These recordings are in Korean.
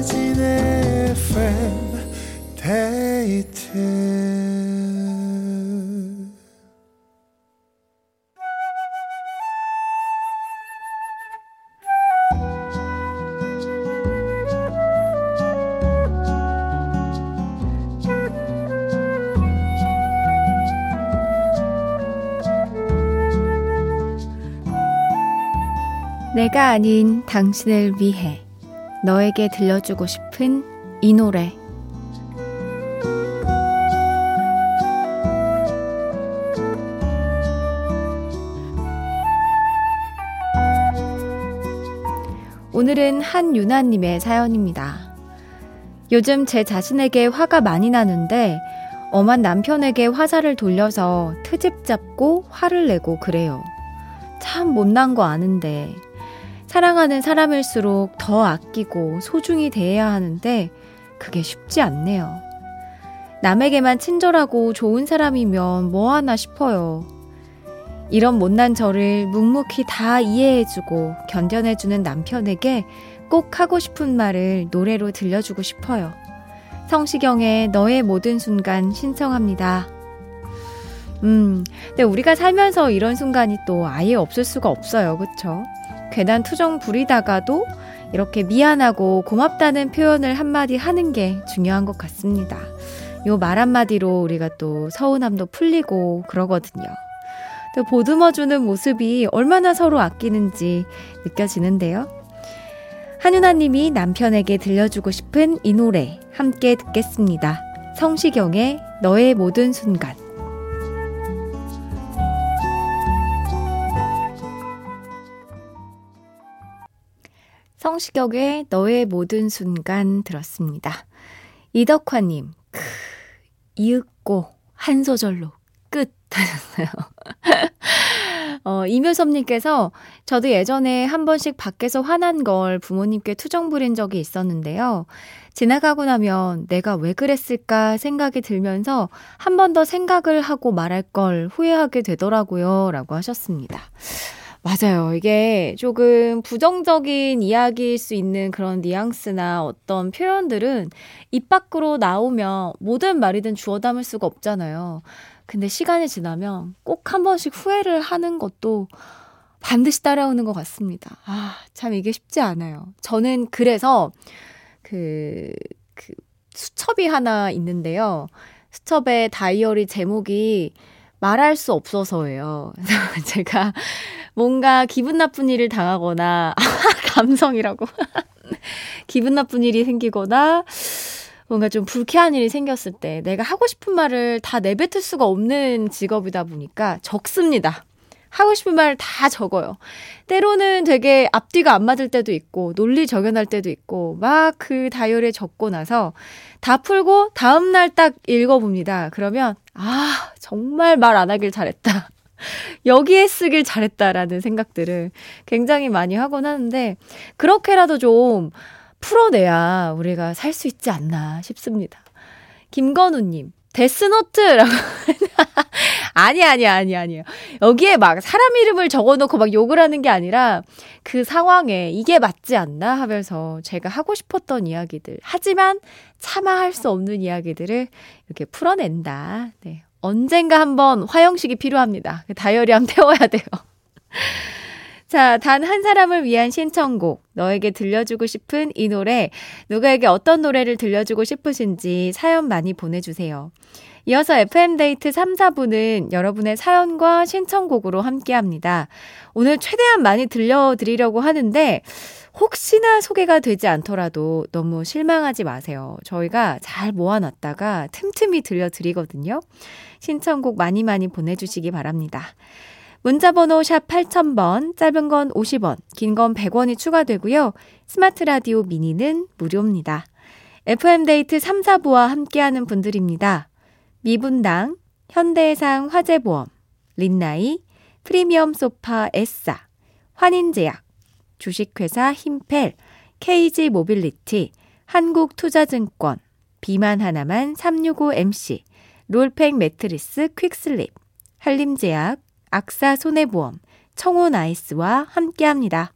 윤태진의 FM 데이트 내가 아닌 당신을 위해 너에게 들려주고 싶은 이 노래 오늘은 한유나님의 사연입니다. 요즘 제 자신에게 화가 많이 나는데 엄한 남편에게 화살을 돌려서 트집 잡고 화를 내고 그래요. 참 못난 거 아는데 사랑하는 사람일수록 더 아끼고 소중히 대해야 하는데 그게 쉽지 않네요. 남에게만 친절하고 좋은 사람이면 뭐 하나 싶어요. 이런 못난 저를 묵묵히 다 이해해주고 견뎌내주는 남편에게 꼭 하고 싶은 말을 노래로 들려주고 싶어요. 성시경의 너의 모든 순간 신청합니다. 음, 근데 우리가 살면서 이런 순간이 또 아예 없을 수가 없어요. 그쵸? 괜한 투정 부리다가도 이렇게 미안하고 고맙다는 표현을 한마디 하는 게 중요한 것 같습니다. 요 말 한마디로 우리가 또 서운함도 풀리고 그러거든요. 또 보듬어주는 모습이 얼마나 서로 아끼는지 느껴지는데요. 한윤아님이 남편에게 들려주고 싶은 이 노래 함께 듣겠습니다. 성시경의 너의 모든 순간. 성시경의 너의 모든 순간 들었습니다. 이덕화님, 크, 이윽고 한 소절로 끝 하셨어요. 어, 이묘섭님께서 저도 예전에 한 번씩 밖에서 화난 걸 부모님께 투정 부린 적이 있었는데요. 지나가고 나면 내가 왜 그랬을까 생각이 들면서 한 번 더 생각을 하고 말할 걸 후회하게 되더라고요. 라고 하셨습니다. 맞아요. 이게 조금 부정적인 이야기일 수 있는 그런 뉘앙스나 어떤 표현들은 입 밖으로 나오면 모든 말이든 주워 담을 수가 없잖아요. 근데 시간이 지나면 꼭 한 번씩 후회를 하는 것도 반드시 따라오는 것 같습니다. 아, 참 이게 쉽지 않아요. 저는 그래서 그, 그 수첩이 하나 있는데요. 수첩의 다이어리 제목이 말할 수 없어서예요. 제가 뭔가 기분 나쁜 일을 당하거나, 감성이라고. 기분 나쁜 일이 생기거나, 뭔가 좀 불쾌한 일이 생겼을 때 내가 하고 싶은 말을 다 내뱉을 수가 없는 직업이다 보니까 적습니다. 하고 싶은 말을 다 적어요. 때로는 되게 앞뒤가 안 맞을 때도 있고, 논리 적연할 때도 있고, 막 그 다이어리에 적고 나서 다 풀고 다음날 딱 읽어봅니다. 그러면, 아, 정말 말 안 하길 잘했다. 여기에 쓰길 잘했다라는 생각들을 굉장히 많이 하곤 하는데, 그렇게라도 좀 풀어내야 우리가 살 수 있지 않나 싶습니다. 김건우님, 데스노트라고. 아니, 아니, 아니, 아니에요. 여기에 막 사람 이름을 적어 놓고 막 욕을 하는 게 아니라 그 상황에 이게 맞지 않나 하면서 제가 하고 싶었던 이야기들. 하지만 차마 할 수 없는 이야기들을 이렇게 풀어낸다. 네. 언젠가 한번 화영식이 필요합니다. 그 다이어리 한번 태워야 돼요. 자, 단 한 사람을 위한 신청곡. 너에게 들려주고 싶은 이 노래, 누구에게 어떤 노래를 들려주고 싶으신지 사연 많이 보내주세요. 이어서 FM데이트 3, 4부는 여러분의 사연과 신청곡으로 함께 합니다. 오늘 최대한 많이 들려드리려고 하는데, 혹시나 소개가 되지 않더라도 너무 실망하지 마세요. 저희가 잘 모아놨다가 틈틈이 들려드리거든요. 신청곡 많이 많이 보내주시기 바랍니다. 문자번호 샵 8000번, 짧은 건 50원, 긴 건 100원이 추가되고요. 스마트 라디오 미니는 무료입니다. FM데이트 3, 4부와 함께하는 분들입니다. 미분당, 현대해상 화재보험, 린나이, 프리미엄 소파 에싸, 환인제약, 주식회사 힘펠, KG 모빌리티, 한국투자증권, 비만 하나만 365MC, 롤팩 매트리스 퀵슬립, 한림제약, AXA 손해보험, 청호나이스와 함께합니다.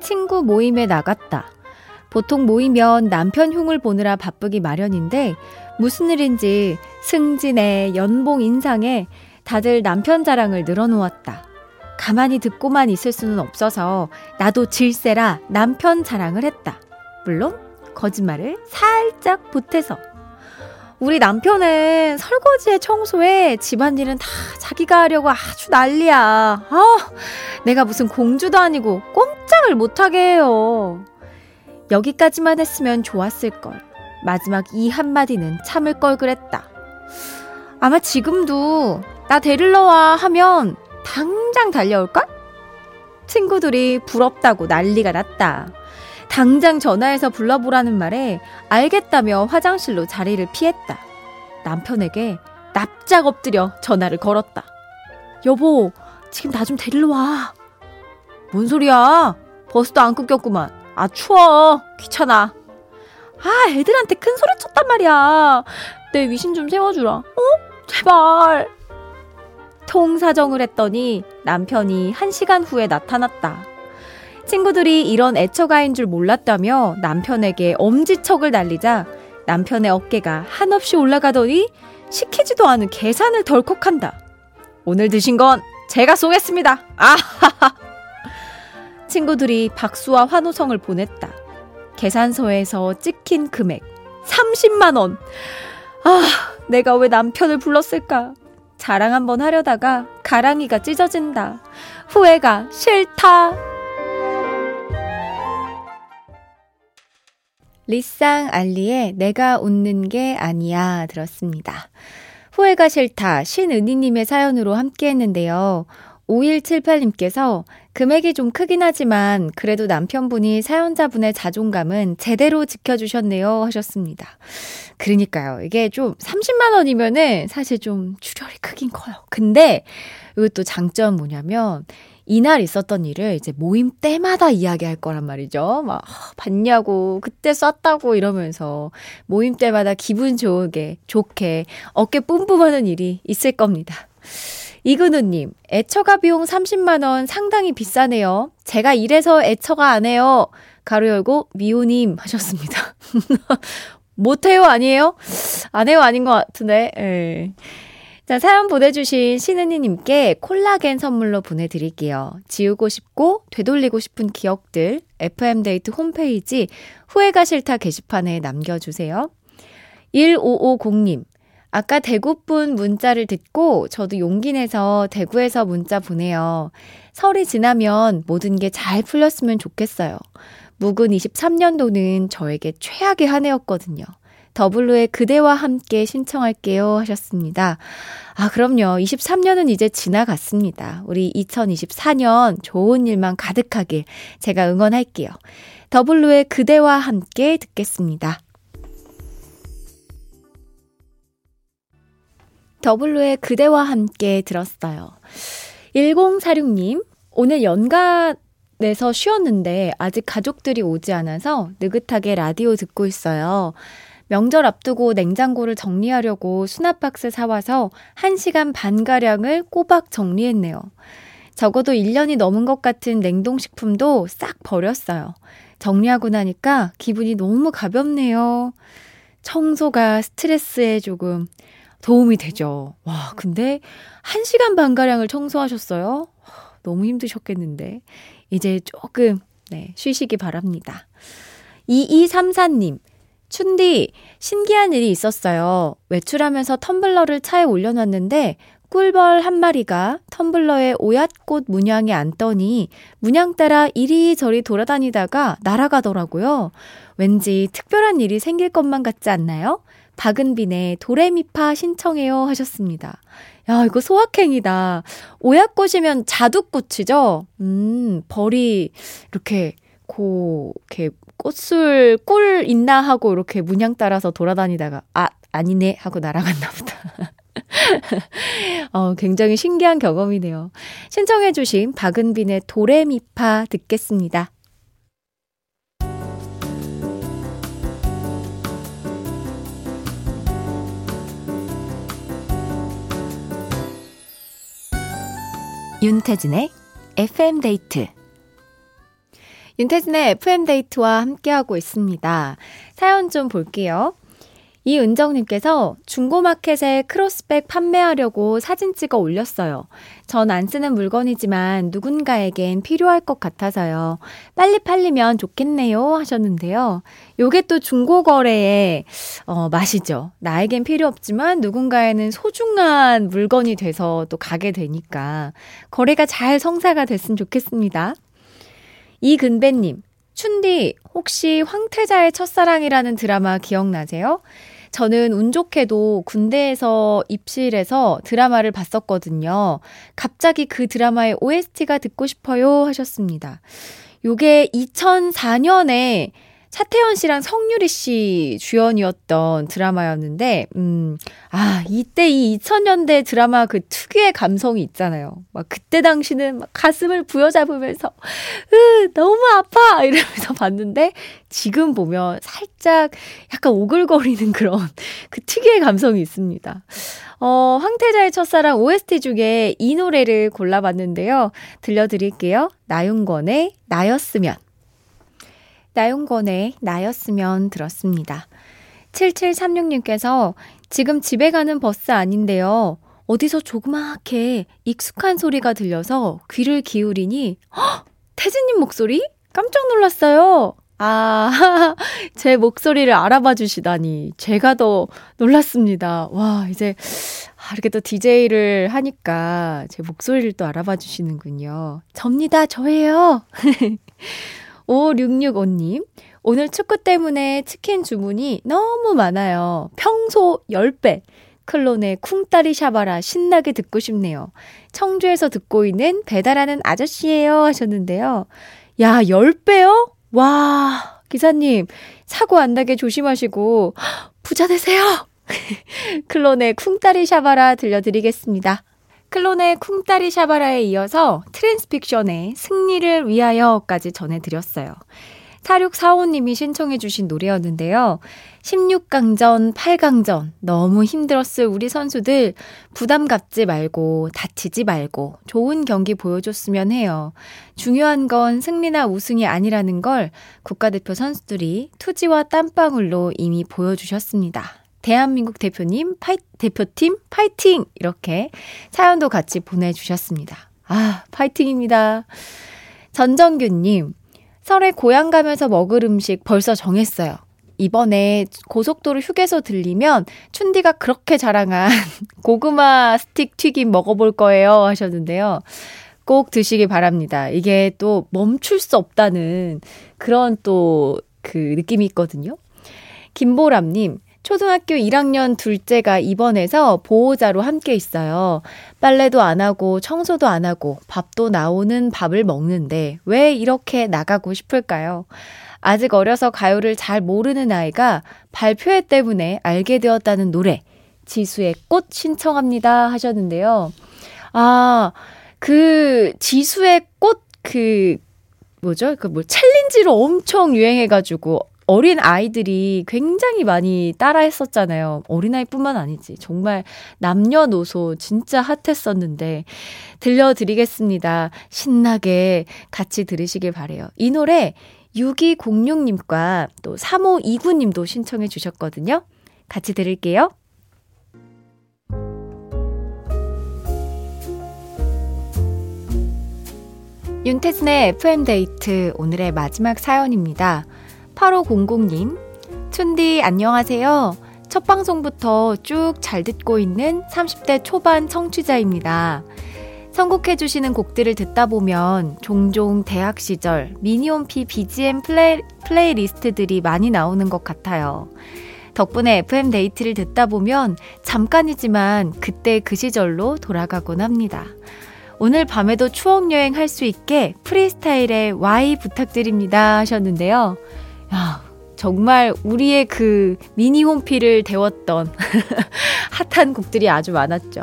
친구 모임에 나갔다. 보통 모이면 남편 흉을 보느라 바쁘기 마련인데 무슨 일인지 승진에 연봉 인상에 다들 남편 자랑을 늘어놓았다. 가만히 듣고만 있을 수는 없어서 나도 질세라 남편 자랑을 했다. 물론 거짓말을 살짝 보태서. 우리 남편은 설거지에 청소에 집안일은 다 자기가 하려고 아주 난리야. 아, 내가 무슨 공주도 아니고 꼼짝을 못하게 해요. 여기까지만 했으면 좋았을걸. 마지막 이 한마디는 참을 걸 그랬다. 아마 지금도 나 데리러 와 하면 당장 달려올걸? 친구들이 부럽다고 난리가 났다. 당장 전화해서 불러보라는 말에 알겠다며 화장실로 자리를 피했다. 남편에게 납작 엎드려 전화를 걸었다. 여보, 지금 나 좀 데리러 와. 뭔 소리야? 버스도 안 끊겼구만. 아, 추워. 귀찮아. 아, 애들한테 큰 소리 쳤단 말이야. 내 위신 좀 세워주라. 어? 제발. 통사정을 했더니 남편이 한 시간 후에 나타났다. 친구들이 이런 애처가인 줄 몰랐다며 남편에게 엄지척을 날리자 남편의 어깨가 한없이 올라가더니 시키지도 않은 계산을 덜컥 한다. 오늘 드신 건 제가 쏘겠습니다. 아하하. 친구들이 박수와 환호성을 보냈다. 계산서에서 찍힌 금액 30만 원. 아, 내가 왜 남편을 불렀을까? 자랑 한번 하려다가 가랑이가 찢어진다. 후회가 싫다. 리쌍 알리의 내가 웃는 게 아니야 들었습니다. 후회가 싫다 신은희님의 사연으로 함께 했는데요. 5178님께서 금액이 좀 크긴 하지만 그래도 남편분이 사연자분의 자존감은 제대로 지켜주셨네요 하셨습니다. 그러니까요. 이게 좀 30만 원이면은 사실 좀 출혈이 크긴 커요. 근데 이것도 장점 뭐냐면 이날 있었던 일을 이제 모임 때마다 이야기할 거란 말이죠. 막 봤냐고 그때 썼다고 이러면서 모임 때마다 기분 좋게 좋게 어깨 뿜뿜하는 일이 있을 겁니다. 이근우님, 애처가 비용 30만원 상당히 비싸네요. 제가 이래서 애처가 안 해요. 가로 열고, 미호님 하셨습니다. 못해요 아니에요? 안 해요 아닌 것 같은데, 예. 자, 사연 보내주신 신은희님께 콜라겐 선물로 보내드릴게요. 지우고 싶고 되돌리고 싶은 기억들 FM데이트 홈페이지 후회가 싫다 게시판에 남겨주세요. 1550님, 아까 대구분 문자를 듣고 저도 용기 내서 대구에서 문자 보내요. 설이 지나면 모든 게 잘 풀렸으면 좋겠어요. 묵은 23년도는 저에게 최악의 한 해였거든요. 더블루의 그대와 함께 신청할게요 하셨습니다. 아, 그럼요. 23년은 이제 지나갔습니다. 우리 2024년 좋은 일만 가득하길 제가 응원할게요. 더블루의 그대와 함께 듣겠습니다. 더블루의 그대와 함께 들었어요. 1046님, 오늘 연가 내서 쉬었는데 아직 가족들이 오지 않아서 느긋하게 라디오 듣고 있어요. 명절 앞두고 냉장고를 정리하려고 수납박스 사와서 1시간 반가량을 꼬박 정리했네요. 적어도 1년이 넘은 것 같은 냉동식품도 싹 버렸어요. 정리하고 나니까 기분이 너무 가볍네요. 청소가 스트레스에 조금 도움이 되죠. 와, 근데 1시간 반가량을 청소하셨어요? 너무 힘드셨겠는데. 이제 조금, 네, 쉬시기 바랍니다. 2234님, 춘디, 신기한 일이 있었어요. 외출하면서 텀블러를 차에 올려놨는데 꿀벌 한 마리가 텀블러에 오얏꽃 문양이 앉더니 문양 따라 이리저리 돌아다니다가 날아가더라고요. 왠지 특별한 일이 생길 것만 같지 않나요? 박은빈의 도레미파 신청해요 하셨습니다. 야, 이거 소확행이다. 오얏꽃이면 자두꽃이죠? 음, 벌이 이렇게 고, 이렇게 꽃술, 꿀 있나 하고 이렇게 문양 따라서 돌아다니다가, 아, 아니네 하고 날아갔나 보다. 어, 굉장히 신기한 경험이네요. 신청해주신 박은빈의 도레미파 듣겠습니다. 윤태진의 FM데이트 윤태진의 FM데이트와 함께하고 있습니다. 사연 좀 볼게요. 이은정님께서 중고마켓에 크로스백 판매하려고 사진 찍어 올렸어요. 전 안 쓰는 물건이지만 누군가에겐 필요할 것 같아서요. 빨리 팔리면 좋겠네요. 하셨는데요. 요게 또 중고거래의, 어, 맛이죠. 나에겐 필요 없지만 누군가에는 소중한 물건이 돼서 또 가게 되니까 거래가 잘 성사가 됐으면 좋겠습니다. 이근배님, 춘디, 혹시 황태자의 첫사랑이라는 드라마 기억나세요? 저는 운 좋게도 군대에서 입실해서 드라마를 봤었거든요. 갑자기 그 드라마의 OST가 듣고 싶어요 하셨습니다. 요게 2004년에 차태현 씨랑 성유리 씨 주연이었던 드라마였는데, 음, 아, 이때 이 2000년대 드라마 그 특유의 감성이 있잖아요. 막 그때 당시는 막 가슴을 부여잡으면서, 으, 너무 아파! 이러면서 봤는데, 지금 보면 살짝 약간 오글거리는 그런 그 특유의 감성이 있습니다. 어, 황태자의 첫사랑 OST 중에 이 노래를 골라봤는데요. 들려드릴게요. 나윤건의 나였으면. 나용건의 나였으면 들었습니다. 7736님께서 지금 집에 가는 버스 아닌데요. 어디서 조그맣게 익숙한 소리가 들려서 귀를 기울이니, 헉! 태진님 목소리? 깜짝 놀랐어요. 아, 제 목소리를 알아봐 주시다니. 제가 더 놀랐습니다. 와, 이제, 아, 이렇게 또 DJ를 하니까 제 목소리를 또 알아봐 주시는군요. 접니다. 저예요. 5665님, 오늘 축구 때문에 치킨 주문이 너무 많아요. 평소 10배. 클론의 쿵따리 샤바라 신나게 듣고 싶네요. 청주에서 듣고 있는 배달하는 아저씨예요 하셨는데요. 야, 10배요? 와, 기사님, 사고 안 나게 조심하시고, 부자 되세요! 클론의 쿵따리 샤바라 들려드리겠습니다. 클론의 쿵따리 샤바라에 이어서 트랜스픽션의 승리를 위하여까지 전해드렸어요. 4645님이 신청해주신 노래였는데요. 16강전, 8강전, 너무 힘들었을 우리 선수들 부담 갖지 말고, 다치지 말고, 좋은 경기 보여줬으면 해요. 중요한 건 승리나 우승이 아니라는 걸 국가대표 선수들이 투지와 땀방울로 이미 보여주셨습니다. 대한민국 대표님, 파이, 대표팀 파이팅! 이렇게 사연도 같이 보내주셨습니다. 아, 파이팅입니다. 전정규님, 설에 고향 가면서 먹을 음식 벌써 정했어요. 이번에 고속도로 휴게소 들리면 춘디가 그렇게 자랑한 고구마 스틱 튀김 먹어볼 거예요 하셨는데요. 꼭 드시기 바랍니다. 이게 또 멈출 수 없다는 그런 또 그 느낌이 있거든요. 김보람님, 초등학교 1학년 둘째가 입원해서 보호자로 함께 있어요. 빨래도 안 하고 청소도 안 하고 밥도 나오는 밥을 먹는데 왜 이렇게 나가고 싶을까요? 아직 어려서 가요를 잘 모르는 아이가 발표회 때문에 알게 되었다는 노래 지수의 꽃 신청합니다 하셨는데요. 아, 그 지수의 꽃그 뭐죠? 그 뭐 챌린지로 엄청 유행해가지고 어린 아이들이 굉장히 많이 따라 했었잖아요. 어린아이뿐만 아니지. 정말 남녀노소 진짜 핫했었는데 들려드리겠습니다. 신나게 같이 들으시길 바래요. 이 노래 6206님과 또 3529님도 신청해 주셨거든요. 같이 들을게요. 윤태진의 FM데이트 오늘의 마지막 사연입니다. 8500님, 춘디 안녕하세요. 첫 방송부터 쭉 잘 듣고 있는 30대 초반 청취자입니다. 선곡해주시는 곡들을 듣다 보면 종종 대학 시절 미니홈피 BGM 플레이, 플레이리스트들이 많이 나오는 것 같아요. 덕분에 FM 데이트를 듣다 보면 잠깐이지만 그때 그 시절로 돌아가곤 합니다. 오늘 밤에도 추억 여행 할 수 있게 프리스타일의 Y 부탁드립니다 하셨는데요. 야, 정말 우리의 그 미니 홈피를 데웠던 핫한 곡들이 아주 많았죠.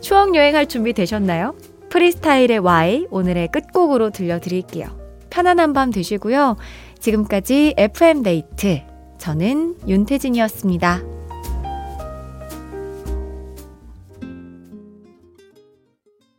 추억 여행할 준비 되셨나요? 프리스타일의 Y 오늘의 끝곡으로 들려드릴게요. 편안한 밤 되시고요. 지금까지 FM 데이트 저는 윤태진이었습니다.